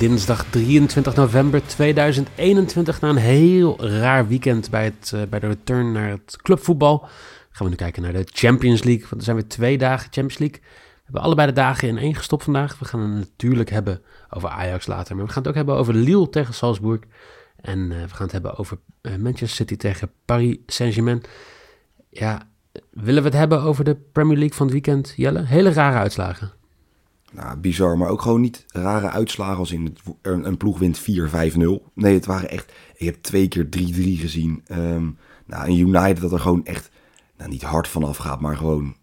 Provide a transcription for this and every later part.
Dinsdag 23 november 2021, na een heel raar weekend bij, het, uh, bij de return naar het clubvoetbal, gaan we nu kijken naar de Champions League. Want er zijn weer twee dagen Champions League. We hebben allebei de dagen in één gestopt vandaag. We gaan het natuurlijk hebben over Ajax later, maar we gaan het ook hebben over Lille tegen Salzburg. En uh, we gaan het hebben over uh, Manchester City tegen Paris Saint-Germain. Ja, willen we het hebben over de Premier League van het weekend, Jelle? Hele rare uitslagen. Nou, bizar, maar ook gewoon niet rare uitslagen als in het, een, een ploeg wint 4-5-0. Nee, het waren echt... Ik heb twee keer 3-3 gezien. Um, nou, een United dat er gewoon echt nou, niet hard vanaf gaat, maar gewoon...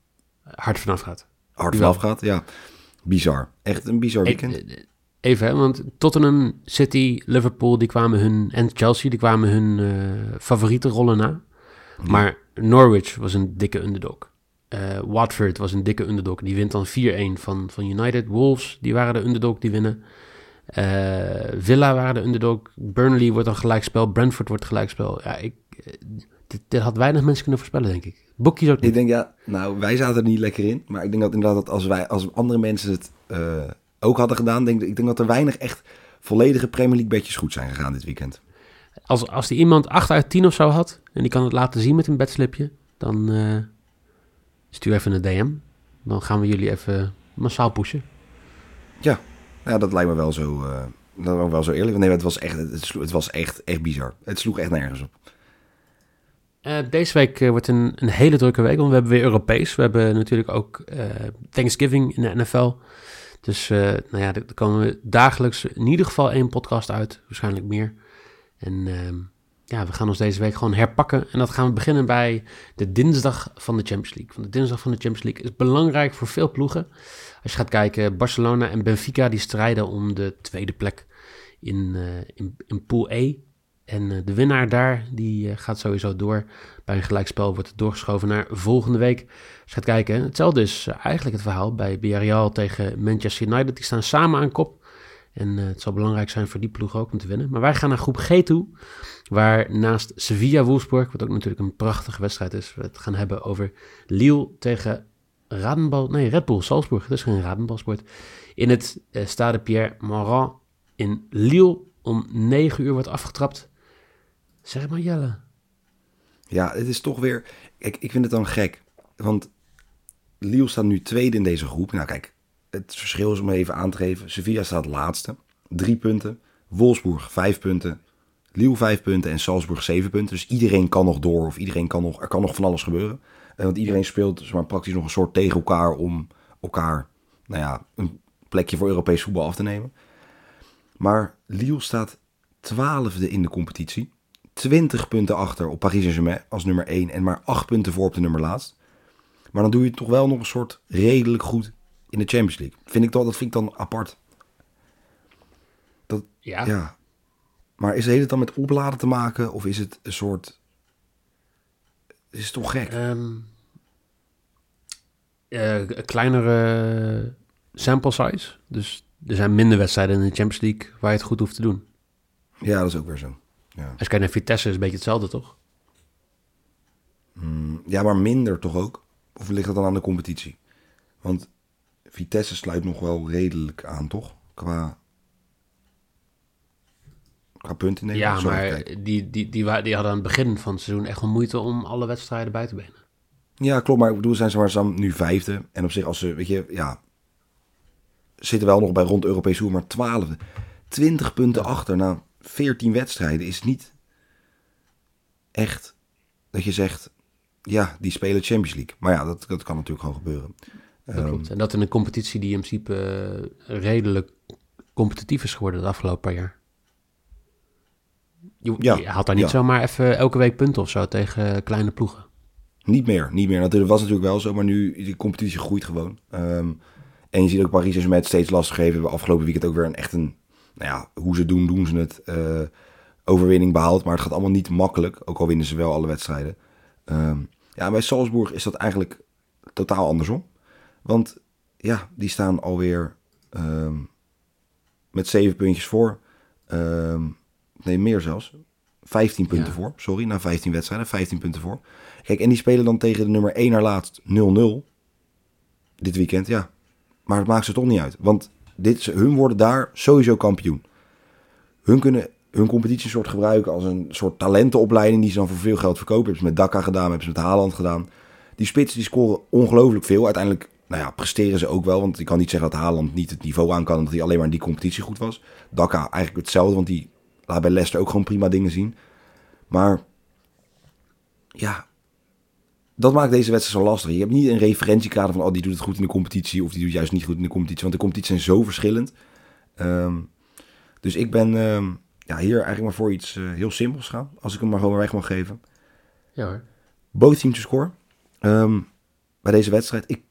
Hard vanaf gaat. Hard vanaf gaat, ja. Bizar. Echt een bizar weekend. Even, hè, want Tottenham, City, Liverpool, die kwamen hun... En Chelsea, die kwamen hun uh, favoriete rollen na. Ja. Maar Norwich was een dikke underdog. Uh, Watford was een dikke underdog. Die wint dan 4-1 van, van United. Wolves, die waren de underdog, die winnen. Uh, Villa waren de underdog. Burnley wordt dan gelijkspel. Brentford wordt gelijkspel. Ja, ik, dit, dit, had weinig mensen kunnen voorspellen, denk ik. Boekjes ook niet. Ik denk, ja, nou, wij zaten er niet lekker in. Maar ik denk dat inderdaad dat als, wij, als andere mensen het uh, ook hadden gedaan... Denk, ik denk dat er weinig echt volledige Premier League bedjes goed zijn gegaan dit weekend. Als, als die iemand 8 uit 10 of zo had... en die kan het laten zien met een bedslipje... dan stuur even een DM. Dan gaan we jullie even massaal pushen. Ja, ja dat lijkt me wel zo, uh, dat me wel zo eerlijk. Nee, het was echt, het, sloeg, het was echt, echt bizar. Het sloeg echt nergens op. Uh, deze week uh, wordt een, een hele drukke week, want we hebben weer Europees. We hebben natuurlijk ook Thanksgiving in de NFL. Dus nou ja, er komen dagelijks in ieder geval één podcast uit, waarschijnlijk meer. En ehm, ja, we gaan ons deze week gewoon herpakken. En dat gaan we beginnen bij de dinsdag van de Champions League. Want de dinsdag van de Champions League is belangrijk voor veel ploegen. Als je gaat kijken, Barcelona en Benfica die strijden om de tweede plek in, uh, in, Pool E. En uh, de winnaar daar, die uh, gaat sowieso door. Bij een gelijkspel wordt het doorgeschoven naar volgende week. Als je gaat kijken, hetzelfde is eigenlijk het verhaal bij Villarreal tegen Manchester United. Die staan samen aan kop. En uh, het zal belangrijk zijn voor die ploeg ook om te winnen. Maar wij gaan naar groep G toe, waar naast Sevilla Wolfsburg, wat ook natuurlijk een prachtige wedstrijd is, we het gaan hebben over Lille tegen Radenbal, nee, Red Bull Salzburg. Dat is geen Radenbalsport. In het uh, Stade Pierre Morand in Lille om 9 uur wordt afgetrapt. Zeg maar Jelle. Ja, het is toch weer... Ik, ik vind het dan gek, want Lille staat nu tweede in deze groep. Nou kijk, het verschil is om even aan te geven. Sevilla staat laatste. Drie punten. Wolfsburg vijf punten. Lille vijf punten en Salzburg zeven punten. Dus iedereen kan nog door of iedereen kan nog... Er kan nog van alles gebeuren. Want iedereen speelt zeg maar, praktisch nog een soort tegen elkaar om elkaar... Nou ja, een plekje voor Europees voetbal af te nemen. Maar Lille staat twaalfde in de competitie. 20 punten achter op Paris Saint-Germain als nummer 1 en maar 8 punten voor op de nummer laatst. Maar dan doe je toch wel nog een soort redelijk goed in de Champions League. Vind ik toch, dat vind ik dan apart. Dat, ja. ja. Maar is het hele dan met opladen te maken? Of is het een soort... Is het toch gek? Um, uh, een kleinere sample size. Dus er zijn minder wedstrijden in de Champions League waar je het goed hoeft te doen. Ja, dat is ook weer zo. Ja. Als je kijkt naar Vitesse is een beetje hetzelfde, toch? Mm, ja, maar minder toch ook? Of ligt dat dan aan de competitie? Want Vitesse sluit nog wel redelijk aan, toch? Qua, qua punten. Ja, maar die, die, die, die, hadden aan het begin van het seizoen echt wel moeite om alle wedstrijden bij te benen. Ja, klopt. Maar ik bedoel, zijn ze maar dan nu vijfde. En op zich, als ze, weet je, ja, zitten wel nog bij rond Europees Hoer, maar twaalfde. 20 punten achter na 14 wedstrijden is niet echt dat je zegt, ja, die spelen Champions League. Maar ja, dat, dat kan natuurlijk gewoon gebeuren. Dat Ehm, klopt. En dat in een competitie die in principe eh, redelijk competitief is geworden de afgelopen paar jaar. Je, Ja, je haalt daar niet ja. zomaar even elke week punten of zo tegen kleine ploegen. Niet meer, niet meer. Dat was natuurlijk wel zo, maar nu die competitie groeit gewoon. Ehm, en je ziet ook Paris Saint-Germain het steeds lastiger heeft. We hebben afgelopen weekend ook weer een echt een, nou ja, hoe ze doen, doen ze het. eh, overwinning behaald, maar het gaat allemaal niet makkelijk. Ook al winnen ze wel alle wedstrijden. Ehm, ja, bij Salzburg is dat eigenlijk totaal andersom. Want ja, die staan alweer ehm, met zeven puntjes voor. Ehm, nee, meer zelfs. 15 punten Ja. voor. Sorry, na 15 wedstrijden. 15 punten voor. Kijk, en die spelen dan tegen de nummer 1 naar laatst 0-0. Dit weekend, ja. Maar het maakt ze toch niet uit. Want dit, hun worden daar sowieso kampioen. Hun kunnen hun competitie soort gebruiken als een soort talentenopleiding die ze dan voor veel geld verkopen. Hebben ze met Dakka gedaan, hebben ze met Haaland gedaan. Die spitsen die scoren ongelooflijk veel. Uiteindelijk nou ja, presteren ze ook wel. Want ik kan niet zeggen dat Haaland niet het niveau aan kan. En dat hij alleen maar in die competitie goed was. Dakka eigenlijk hetzelfde. Want die laat bij Leicester ook gewoon prima dingen zien. Maar ja, dat maakt deze wedstrijd zo lastig. Je hebt niet een referentiekader van... oh, die doet het goed in de competitie... of die doet juist niet goed in de competitie. Want de competities zijn zo verschillend. Ehm, dus ik ben ehm, ja, hier eigenlijk maar voor iets eh, heel simpels gaan. Als ik hem maar gewoon weg mag geven. Ja hoor. Both teams to score. Ehm, bij deze wedstrijd. Ik,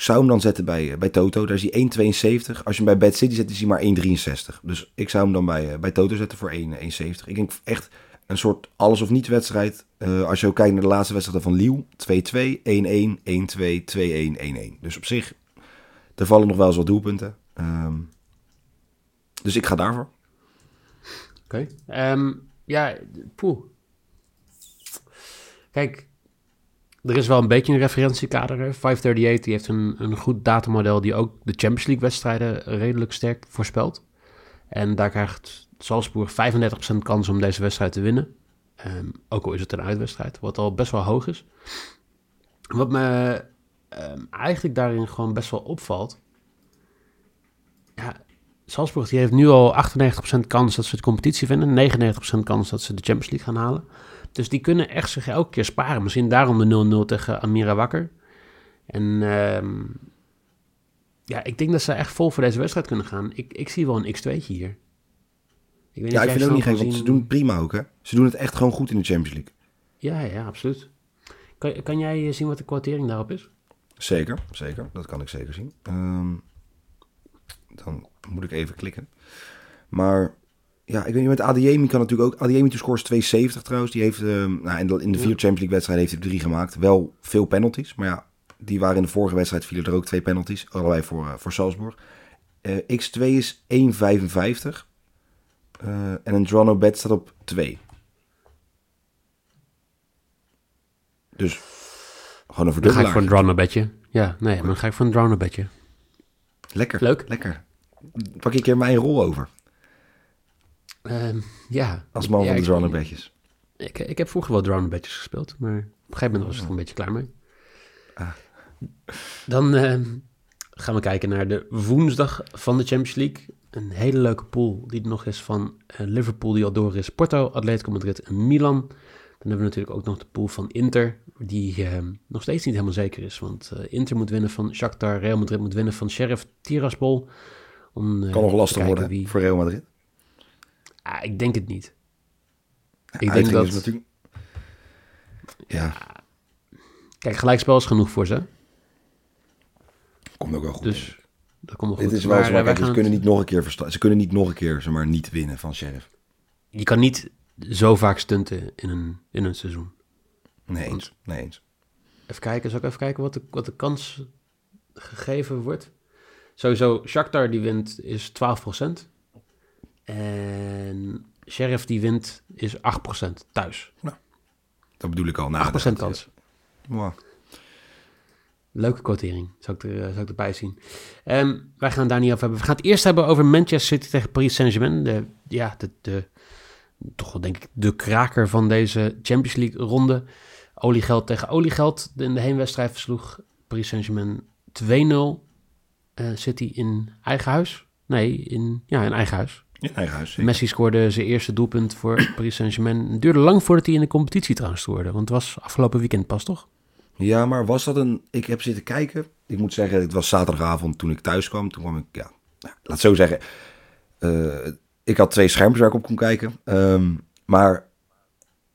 ik zou hem dan zetten bij, eh, bij Toto. Daar is hij 1,72. Als je hem bij Bad City zet, is hij maar 1,63. Dus ik zou hem dan bij, eh, bij Toto zetten voor 1,70. Ik denk echt een soort alles of niet wedstrijd. Eh, als je ook kijkt naar de laatste wedstrijd van Lille. 2-2, 1-1, 1-2, 2-1, 1-1. Dus op zich, er vallen nog wel eens wat doelpunten. Ehm, dus ik ga daarvoor. Oké. Ehm, ja, poeh. Kijk, er is wel een beetje een referentiekader. hè. 538 die heeft een, een goed datamodel die ook de Champions League wedstrijden redelijk sterk voorspelt. En daar krijgt Salzburg 35% kans om deze wedstrijd te winnen. Ehm, ook al is het een uitwedstrijd, wat al best wel hoog is. Wat me ehm, eigenlijk daarin gewoon best wel opvalt. Salzburg die heeft nu al 98% kans dat ze de competitie winnen. 99% kans dat ze de Champions League gaan halen. Dus die kunnen echt zich elke keer sparen. Misschien daarom de 0-0 tegen Amira Wakker. En ehm, ja, ik denk dat ze echt vol voor deze wedstrijd kunnen gaan. Ik, ik zie wel een x2'tje hier. Ik weet Ja, ik vind het ook niet gek, want ze doen het prima ook, hè? Ze doen het echt gewoon goed in de Champions League. Ja, ja, absoluut. Kan, kan jij eh, zien wat de kwartering daarop is? Zeker, zeker. Dat kan ik zeker zien. Ehm, dan moet ik even klikken. Maar ja, ik weet niet, met Adeyemi kan natuurlijk ook... Adeyemi to scores 270 trouwens. Die heeft ehm, nou, in de, in de vier. Champions League wedstrijden heeft hij drie gemaakt. Wel veel penalties, maar ja, die waren in de vorige wedstrijd vielen er ook twee penalties. Allebei voor, eh, voor Salzburg. Eh, X2 is 1,55. Eh, en een draw no bet staat op 2. Dus gewoon een Dan ga ik voor een drone bedje. Ja, nee, maar dan ga ik voor een drone bedje. Lekker. Leuk. Lekker. Pak een keer mijn rol over. Ehm, ja. Als man Ja, van de ik- drone-bedjes. Ik, ik heb vroeger wel drone bedjes gespeeld, maar op een gegeven moment was ik er een beetje klaar mee. Ah. Dan ehm, gaan we kijken naar de woensdag van de Champions League. Een hele leuke pool die er nog is van eh, Liverpool die al door is. Porto, Atletico Madrid en Milan. Dan hebben we natuurlijk ook nog de pool van Inter, die ehm, nog steeds niet helemaal zeker is. Want eh, Inter moet winnen van Shakhtar, Real Madrid moet winnen van Sheriff Tiraspol. Om, eh, Kan nog lastig worden wie- voor Real Madrid. Ah, ik denk het niet. Ik denk dat... is natuurlijk... Ja, Kijk, gelijkspel is genoeg voor ze. komt ook wel goed. Dus dat komt wel Dit goed. is wel ze kunnen niet nog een keer Ze kunnen niet nog een keer, zeg maar, niet winnen van Sheriff. Je kan niet zo vaak stunten in een, in een seizoen. Nee eens. Nee eens. Even kijken, zal ik even kijken wat de, wat de kans gegeven wordt? Sowieso, Shakhtar die wint is 12%. En Sheriff die wint is 8% thuis. Dat bedoel ik al. Nou, 8% kans. Wow. Leuke quotering, zou ik, er, eh, zou ik erbij zien. Ehm, wij gaan het daar niet over hebben. We gaan het eerst hebben over Manchester City tegen Paris Saint-Germain. De, ja, de, de, toch wel denk ik de kraker van deze Champions League ronde. Oliegeld tegen oliegeld. In de heenwedstrijd versloeg Paris Saint-Germain 2-0 eh, City in eigen huis. Nee, in, ja, in eigen huis. In eigen huis. zeker. Messi scoorde zijn eerste doelpunt voor Paris Saint-Germain. Het duurde lang voordat hij in de competitie trouwens scoorde. Want het was afgelopen weekend pas, toch? Ja, maar was dat een... Ik heb zitten kijken. Ik moet zeggen, het was zaterdagavond toen ik thuis kwam. Toen kwam ik, ja, nou, laat zo zeggen. eh, ik had twee schermpjes waar ik op kon kijken. Ehm, maar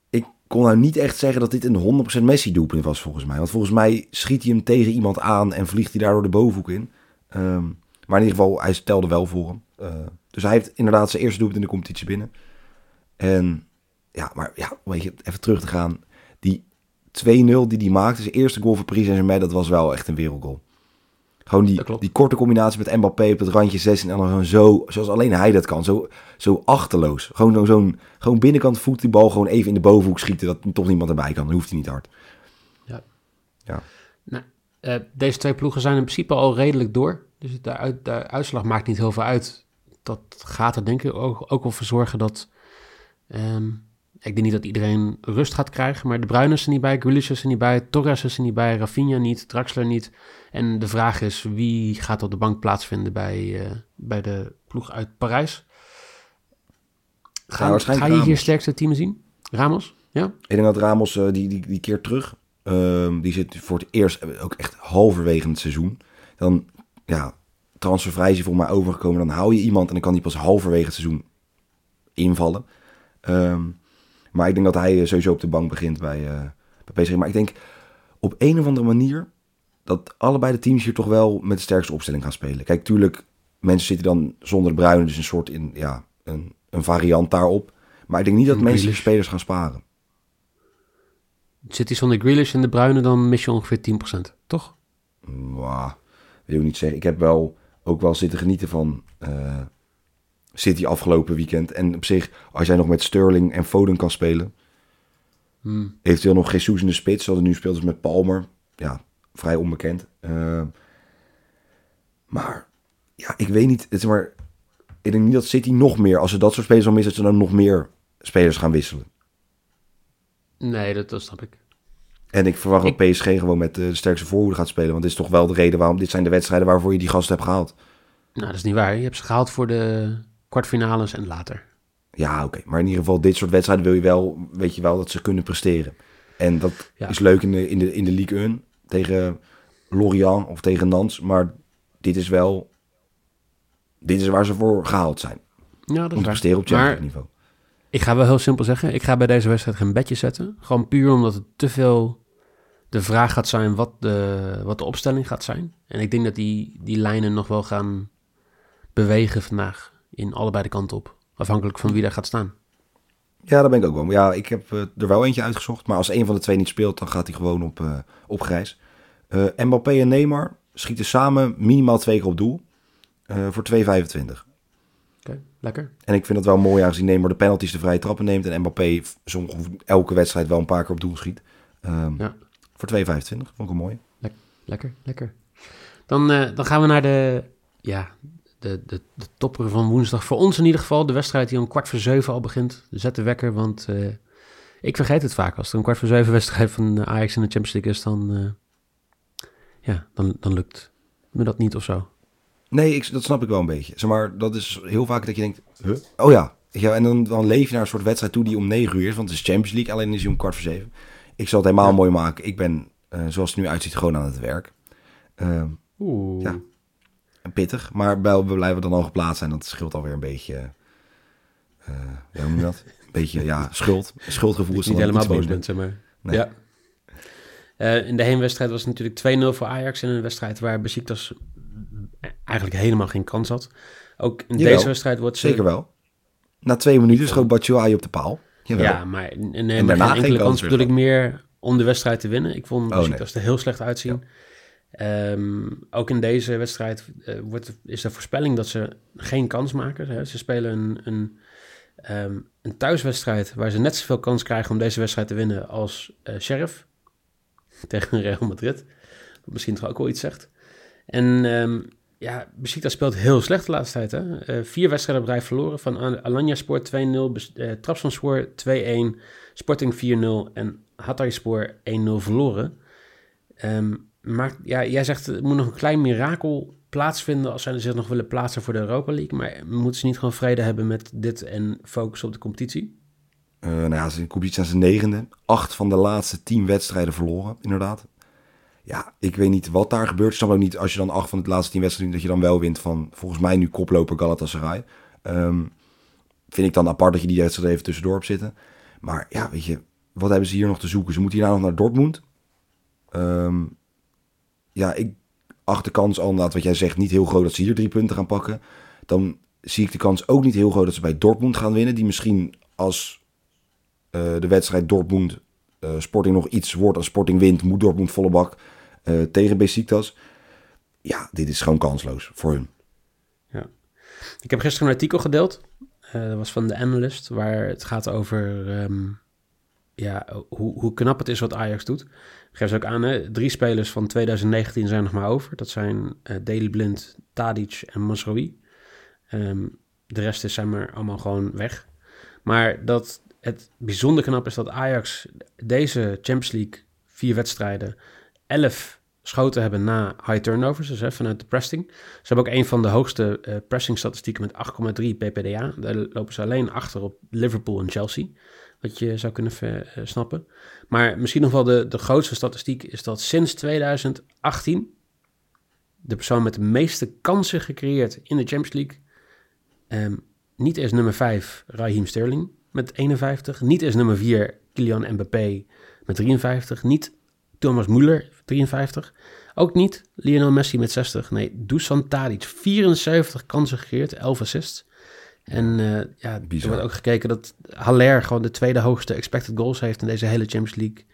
ik kon nou niet echt zeggen dat dit een 100% Messi doelpunt was volgens mij. Want volgens mij schiet hij hem tegen iemand aan en vliegt hij daardoor de bovenhoek in. Ehm, maar in ieder geval, hij stelde wel voor hem. Eh, dus hij heeft inderdaad zijn eerste doelpunt in de competitie binnen. En ja, maar ja, weet je, even terug te gaan. Die 2-0 die hij maakte, zijn eerste goal voor Paris Saint-Germain, dat was wel echt een wereldgoal. Gewoon die, die korte combinatie met Mbappé op het randje 16 en dan zo, zoals alleen hij dat kan, zo, zo achterloos. Gewoon zo- zo'n gewoon binnenkant voet die bal gewoon even in de bovenhoek schieten, dat toch niemand erbij kan. Dan hoeft hij niet hard. Nou, eh, deze twee ploegen zijn in principe al redelijk door. Dus de, uit, de uitslag maakt niet heel veel uit. Dat gaat er denk ik ook, ook wel voor zorgen dat... ehm, ik denk niet dat iedereen rust gaat krijgen, maar de Bruyne is er niet bij, Grealish is er niet bij, Torres is er niet bij, Rafinha niet, Draxler niet. En de vraag is, wie gaat op de bank plaatsvinden bij, eh, bij de ploeg uit Parijs? Gaan, ga je hier sterkste team zien? Ramos? Ja? Ik denk dat Ramos eh, die, die, die keer terug, ehm, die zit voor het eerst ook echt halverwege het seizoen. Dan, ja, transfervrij is hij voor mij overgekomen. Dan hou je iemand en dan kan hij pas halverwege het seizoen invallen. Ehm, maar ik denk dat hij eh, sowieso op de bank begint bij, eh bij PSG. Maar ik denk op een of andere manier dat allebei de teams hier toch wel met de sterkste opstelling gaan spelen. Kijk, tuurlijk, mensen zitten dan zonder de bruine, dus een soort in, ja, een, een variant daarop. Maar ik denk niet dat En mensen hier Grealish. spelers gaan sparen. Zit hij zonder Grealish en de Bruyne, dan mis je ongeveer 10%, toch? Mwah, wil ik niet zeggen. Ik heb wel ook wel zitten genieten van eh, City afgelopen weekend. En op zich, als jij nog met Sterling en Foden kan spelen. Hmm. Eventueel nog Jesus in de spits, zoals het nu speelt, dus met Palmer. Ja, vrij onbekend. Eh, maar, ja, ik weet niet. Het is maar, ik denk niet dat City nog meer, als ze dat soort spelers al missen, dat ze dan nog meer spelers gaan wisselen. Nee, dat, dat snap ik. En ik verwacht Ik- dat PSG gewoon met eh, de sterkste voorhoede gaat spelen. Want dit is toch wel de reden waarom, dit zijn de wedstrijden waarvoor je die gasten hebt gehaald. Nou, dat is niet waar. Je hebt ze gehaald voor de kwartfinales en later. Ja, oké. Maar in ieder geval, dit soort wedstrijden wil je wel, weet je wel, dat ze kunnen presteren. En dat Ja. is leuk in de, in, de, in de Ligue 1 tegen Lorient of tegen Nantes. Maar dit is wel, dit is waar ze voor gehaald zijn. Ja, dat Om te presteren op Champions League niveau. Ik ga wel heel simpel zeggen. Ik ga bij deze wedstrijd geen bedje zetten. Gewoon puur omdat het te veel de vraag gaat zijn wat de, wat de opstelling gaat zijn. En ik denk dat die, die lijnen nog wel gaan bewegen vandaag. In allebei de kanten op. Afhankelijk van wie daar gaat staan. Ja, daar ben ik ook wel. Ja, ik heb eh, er wel eentje uitgezocht. Maar als een van de twee niet speelt, dan gaat hij gewoon op, eh, op grijs. Eh, Mbappé en Neymar schieten samen minimaal twee keer op doel. voor 2,25. Lekker. En ik vind het wel mooi aangezien Neymar de penalties de vrije trappen neemt. En Mbappé ongeveer elke wedstrijd wel een paar keer op doel schiet. Ehm, Ja. Voor 2,25. Vond ik een mooi. Lekker, lekker. Dan, eh, dan gaan we naar de, ja, de, de, de topper van woensdag. Voor ons in ieder geval. De wedstrijd die om kwart voor zeven al begint. Zet de wekker, want eh, ik vergeet het vaak. Als er een kwart voor zeven wedstrijd van Ajax in de Champions League is, dan, eh, ja, dan, dan lukt me dat niet of zo. Nee, ik, dat snap ik wel een beetje. Zeg maar, dat is heel vaak dat je denkt, huh? oh ja. ja en dan, dan leef je naar een soort wedstrijd toe die om 9 uur is. Want het is Champions League, alleen is hij om kwart voor zeven. Ik zal het helemaal Ja. mooi maken. Ik ben, eh, zoals het nu uitziet, gewoon aan het werk. Ehm, Oeh. Ja. pittig, maar we blijven dan al geplaatst zijn. Dat scheelt alweer een beetje, ja, hoe noem je dat? Een beetje, ja, schuld. Schuldgevoel is niet helemaal boos bent, zeg maar. Nee. Ja. Eh, in de heenwedstrijd was het natuurlijk 2-0 voor Ajax. In een wedstrijd waar Besiktas eigenlijk helemaal geen kans had. Ook in Jawel, deze wedstrijd wordt ze... Zeker wel. Na twee minuten schoot Batshuayi op de paal. Jawel. Ja, maar En in daarna geen enkele kans bedoel ik meer om de wedstrijd te winnen. Ik vond Oh, Besiktas er heel slecht uitzien. Ehm, ook in deze wedstrijd eh, wordt, is de voorspelling dat ze geen kans maken. Hè. Ze spelen een, een, ehm, een thuiswedstrijd waar ze net zoveel kans krijgen om deze wedstrijd te winnen als eh Sheriff tegen Real Madrid. Wat misschien toch ook wel iets zegt. En ehm ja, Besiktas speelt heel slecht de laatste tijd. Hè? Eh, vier wedstrijden op rij verloren. Van Al- Alanya Sport 2-0, Bes- eh Trabzonspor 2-1, Sporting 4-0 en Hatayspor 1-0 verloren. Ehm, maar ja, jij zegt er moet nog een klein mirakel plaatsvinden als zij zich nog willen plaatsen voor de Europa League. Maar moeten ze niet gewoon vrede hebben met dit en focussen op de competitie? Eh, nou ja, ze competitie zijn ze negende. Acht van de laatste tien wedstrijden verloren, inderdaad. Ja, ik weet niet wat daar gebeurt. Ik snap ook niet als je dan acht van de laatste tien wedstrijden... dat je dan wel wint van volgens mij nu koploper Galatasaray. Ehm, vind ik dan apart dat je die wedstrijd even tussendoor hebt zitten. Maar ja, weet je, wat hebben ze hier nog te zoeken? Ze moeten hier nou nog naar Dortmund. Ehm, ja, ik acht de kans al inderdaad wat jij zegt niet heel groot dat ze hier drie punten gaan pakken. Dan zie ik de kans ook niet heel groot dat ze bij Dortmund gaan winnen. Die misschien als eh, de wedstrijd Dortmund uh, Sporting nog iets wordt als Sporting wint, moet Dortmund volle bak uh, tegen Besiktas. Ja, dit is gewoon kansloos voor hun. Ja. Ik heb gisteren een artikel gedeeld. dat was van de Analyst, waar het gaat over um, ja, hoe, hoe knap het is wat Ajax doet. Geef ze ook aan, hè? drie spelers van 2019 zijn nog maar over. Dat zijn uh, Daley Blind, Tadic en Masrowi. Um, de rest is zijn maar allemaal gewoon weg. Maar dat het bijzonder knap is dat Ajax deze Champions League vier wedstrijden, elf schoten hebben na high turnovers, dus vanuit de pressing. Ze hebben ook een van de hoogste uh, pressing statistieken met 8,3 ppda. Daar lopen ze alleen achter op Liverpool en Chelsea, wat je zou kunnen uh, snappen. Maar misschien nog wel de, de grootste statistiek is dat sinds 2018 de persoon met de meeste kansen gecreëerd in de Champions League um, niet is nummer 5 Raheem Sterling met 51, niet is nummer 4 Kylian Mbappé met 53, niet Thomas Müller 53, ook niet Lionel Messi met 60. Nee, Dusan Tadic 74 kansen gecreëerd, 11 assists. En uh, ja, Bizar. er wordt ook gekeken dat Haller gewoon de tweede hoogste expected goals heeft in deze hele Champions League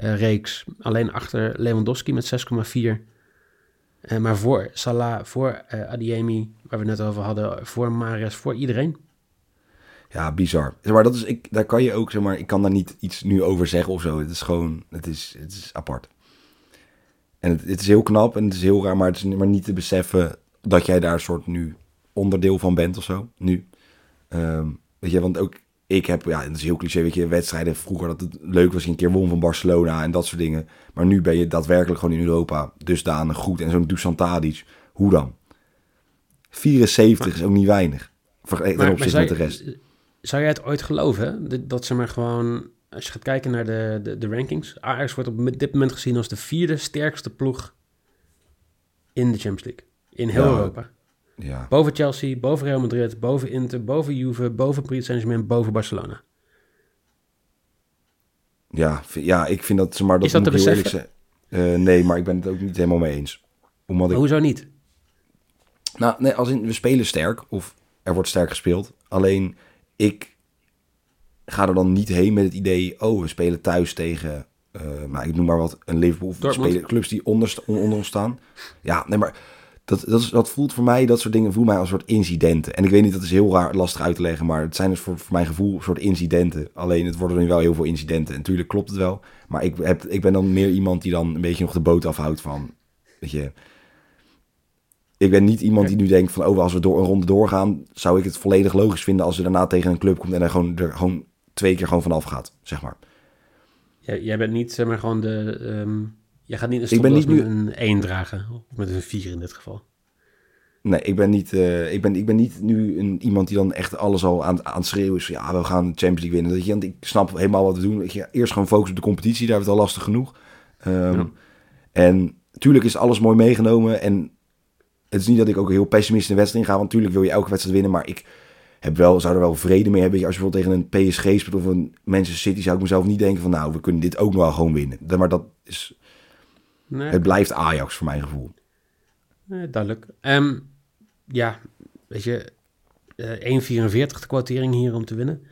uh, reeks. Alleen achter Lewandowski met 6,4. Uh, maar voor Salah, voor Adiemi, waar we het net over hadden, voor Mares, voor iedereen. Ja, bizar. Maar dat is, ik, daar kan je ook, zeg maar, ik kan daar niet iets nu over zeggen of zo. Het is gewoon, het is, het is apart. En het, het is heel knap en het is heel raar, maar het is maar niet te beseffen dat jij daar een soort nu onderdeel van bent of zo. Nu. Um, weet je, want ook ik heb, ja, het is heel cliché, weet je, wedstrijden vroeger dat het leuk was, een keer won van Barcelona en dat soort dingen. Maar nu ben je daadwerkelijk gewoon in Europa dusdanig goed. En zo'n Dusan Tadic, hoe dan? 74 is ook niet weinig. Ten opzichte met de rest. Zou jij het ooit geloven, dat ze maar gewoon, als je gaat kijken naar de, de, de rankings, Ajax wordt op dit moment gezien als de vierde sterkste ploeg in de Champions League. In heel ja, Europa. Ja. Boven Chelsea, boven Real Madrid, boven Inter, boven Juve, boven Paris Saint-Germain, boven Barcelona. Ja, ja, ik vind dat, maar dat, Is dat moet heel eerlijk. Uh, nee, maar ik ben het ook niet helemaal mee eens. Omdat ik, Hoezo niet? nou, nee, als in, we spelen sterk, of er wordt sterk gespeeld. Alleen, ik ga er dan niet heen met het idee, oh, we spelen thuis tegen, uh, nou, ik noem maar wat, een Liverpool. Dortmund. spelen clubs die onder, onder ons staan. Ja, nee, maar dat, dat, is, dat voelt voor mij, dat soort dingen voelen mij als soort incidenten. En ik weet niet, dat is heel raar lastig uit te leggen, maar het zijn dus voor, voor mijn gevoel een soort incidenten. Alleen het worden nu wel heel veel incidenten. En natuurlijk klopt het wel, maar ik, heb, ik ben dan meer iemand die dan een beetje nog de boot afhoudt van, weet je... Ik ben niet iemand die nu denkt van, oh, als we door een ronde doorgaan, zou ik het volledig logisch vinden als ze daarna tegen een club komt en er gewoon, er gewoon twee keer gewoon vanaf gaat, zeg maar. Jij, jij bent niet, zeg maar, gewoon de... ehm jij gaat niet een Ik ben niet met een 1 dragen, of met een 4 in dit geval. Nee, ik ben niet, eh, ik ben, ik ben niet nu een, iemand die dan echt alles al aan, aan het schreeuwen is. van, Ja, we gaan de Champions League winnen. Dat je, want ik snap helemaal wat we doen. Eerst gewoon focussen op de competitie, daar hebben we het al lastig genoeg. Ehm, Ja. En natuurlijk is alles mooi meegenomen. En het is niet dat ik ook heel pessimistisch in de wedstrijd inga. Want natuurlijk wil je elke wedstrijd winnen. Maar ik heb wel, zou er wel vrede mee hebben. Als je bijvoorbeeld tegen een PSG speelt of een Manchester City... zou ik mezelf niet denken van nou, we kunnen dit ook nog wel gewoon winnen. Maar dat is, Nee, het blijft Ajax voor mijn gevoel. nee, duidelijk. Ehm, ja, weet je, eh 1,44 de kwartering hier om te winnen.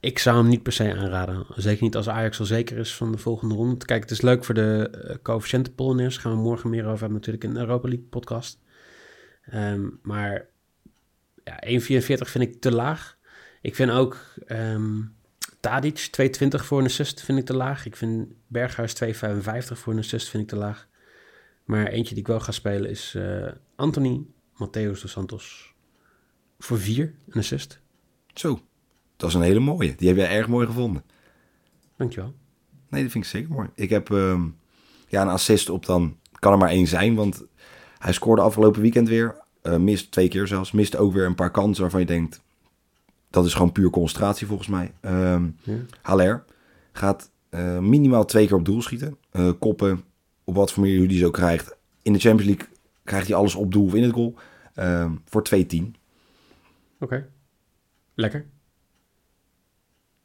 Ik zou hem niet per se aanraden. Zeker niet als Ajax al zeker is van de volgende ronde. Kijk, het is leuk voor de uh, coëfficiënten Polonaise. Gaan we morgen meer over hebben natuurlijk in de Europa League podcast. Ehm, maar ja, 1,44 vind ik te laag. Ik vind ook ehm Tadic 2,20 voor een assist vind ik te laag. Ik vind Berghuis 2,55 voor een assist vind ik te laag. Maar eentje die ik wel ga spelen is eh, Anthony Mateus dos Santos. Voor 4 een assist. Zo, dat is een hele mooie. Die heb jij erg mooi gevonden. Dankjewel. Nee, dat vind ik zeker mooi. Ik heb ehm, ja, een assist op dan, kan er maar één zijn, want hij scoorde afgelopen weekend weer. eh mist twee keer zelfs. Mist ook weer een paar kansen waarvan je denkt, dat is gewoon puur concentratie volgens mij. Ja. Haller gaat eh, minimaal twee keer op doel schieten. Eh, koppen op wat voor manier jullie die zo krijgt. In de Champions League krijgt hij alles op doel of in het goal. Ehm, voor 2-10. Oké. Lekker.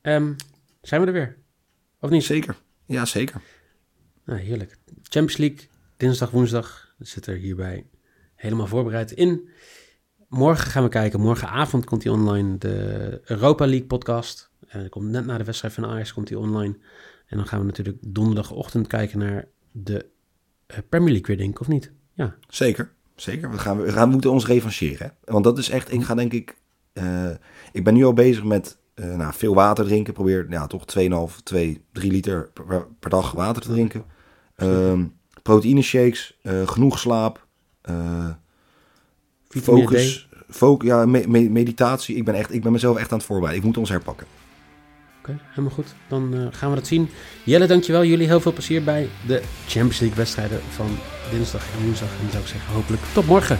Ehm, zijn we er weer? Of niet? Zeker. Ja, zeker. Nou, heerlijk. Champions League, dinsdag, woensdag. Zit er hierbij helemaal voorbereid in. Morgen gaan we kijken. Morgenavond komt hij online. De Europa League podcast. En dat komt net na de wedstrijd van Ajax komt hij online. En dan gaan we natuurlijk donderdagochtend kijken naar de eh, Premier League weer, denk ik, of niet? Ja. Zeker. Zeker. We, gaan, we gaan, moeten ons revancheren. Hè? Want dat is echt, ik ga denk ik, uh, ik ben nu al bezig met uh, nou, veel water drinken. Probeer ja, toch 2,5, 2, 3 liter per, per, dag water te drinken. Um, proteïne shakes, uh, genoeg slaap, focus, focus, ja, me, me, meditatie. Ik ben, echt, ik ben mezelf echt aan het voorbereiden. Ik moet ons herpakken. Oké, okay, helemaal goed. Dan uh, gaan we dat zien. Jelle, dankjewel. Jullie heel veel plezier bij de Champions League wedstrijden van dinsdag en woensdag. En dan zou ik zeggen, hopelijk tot morgen.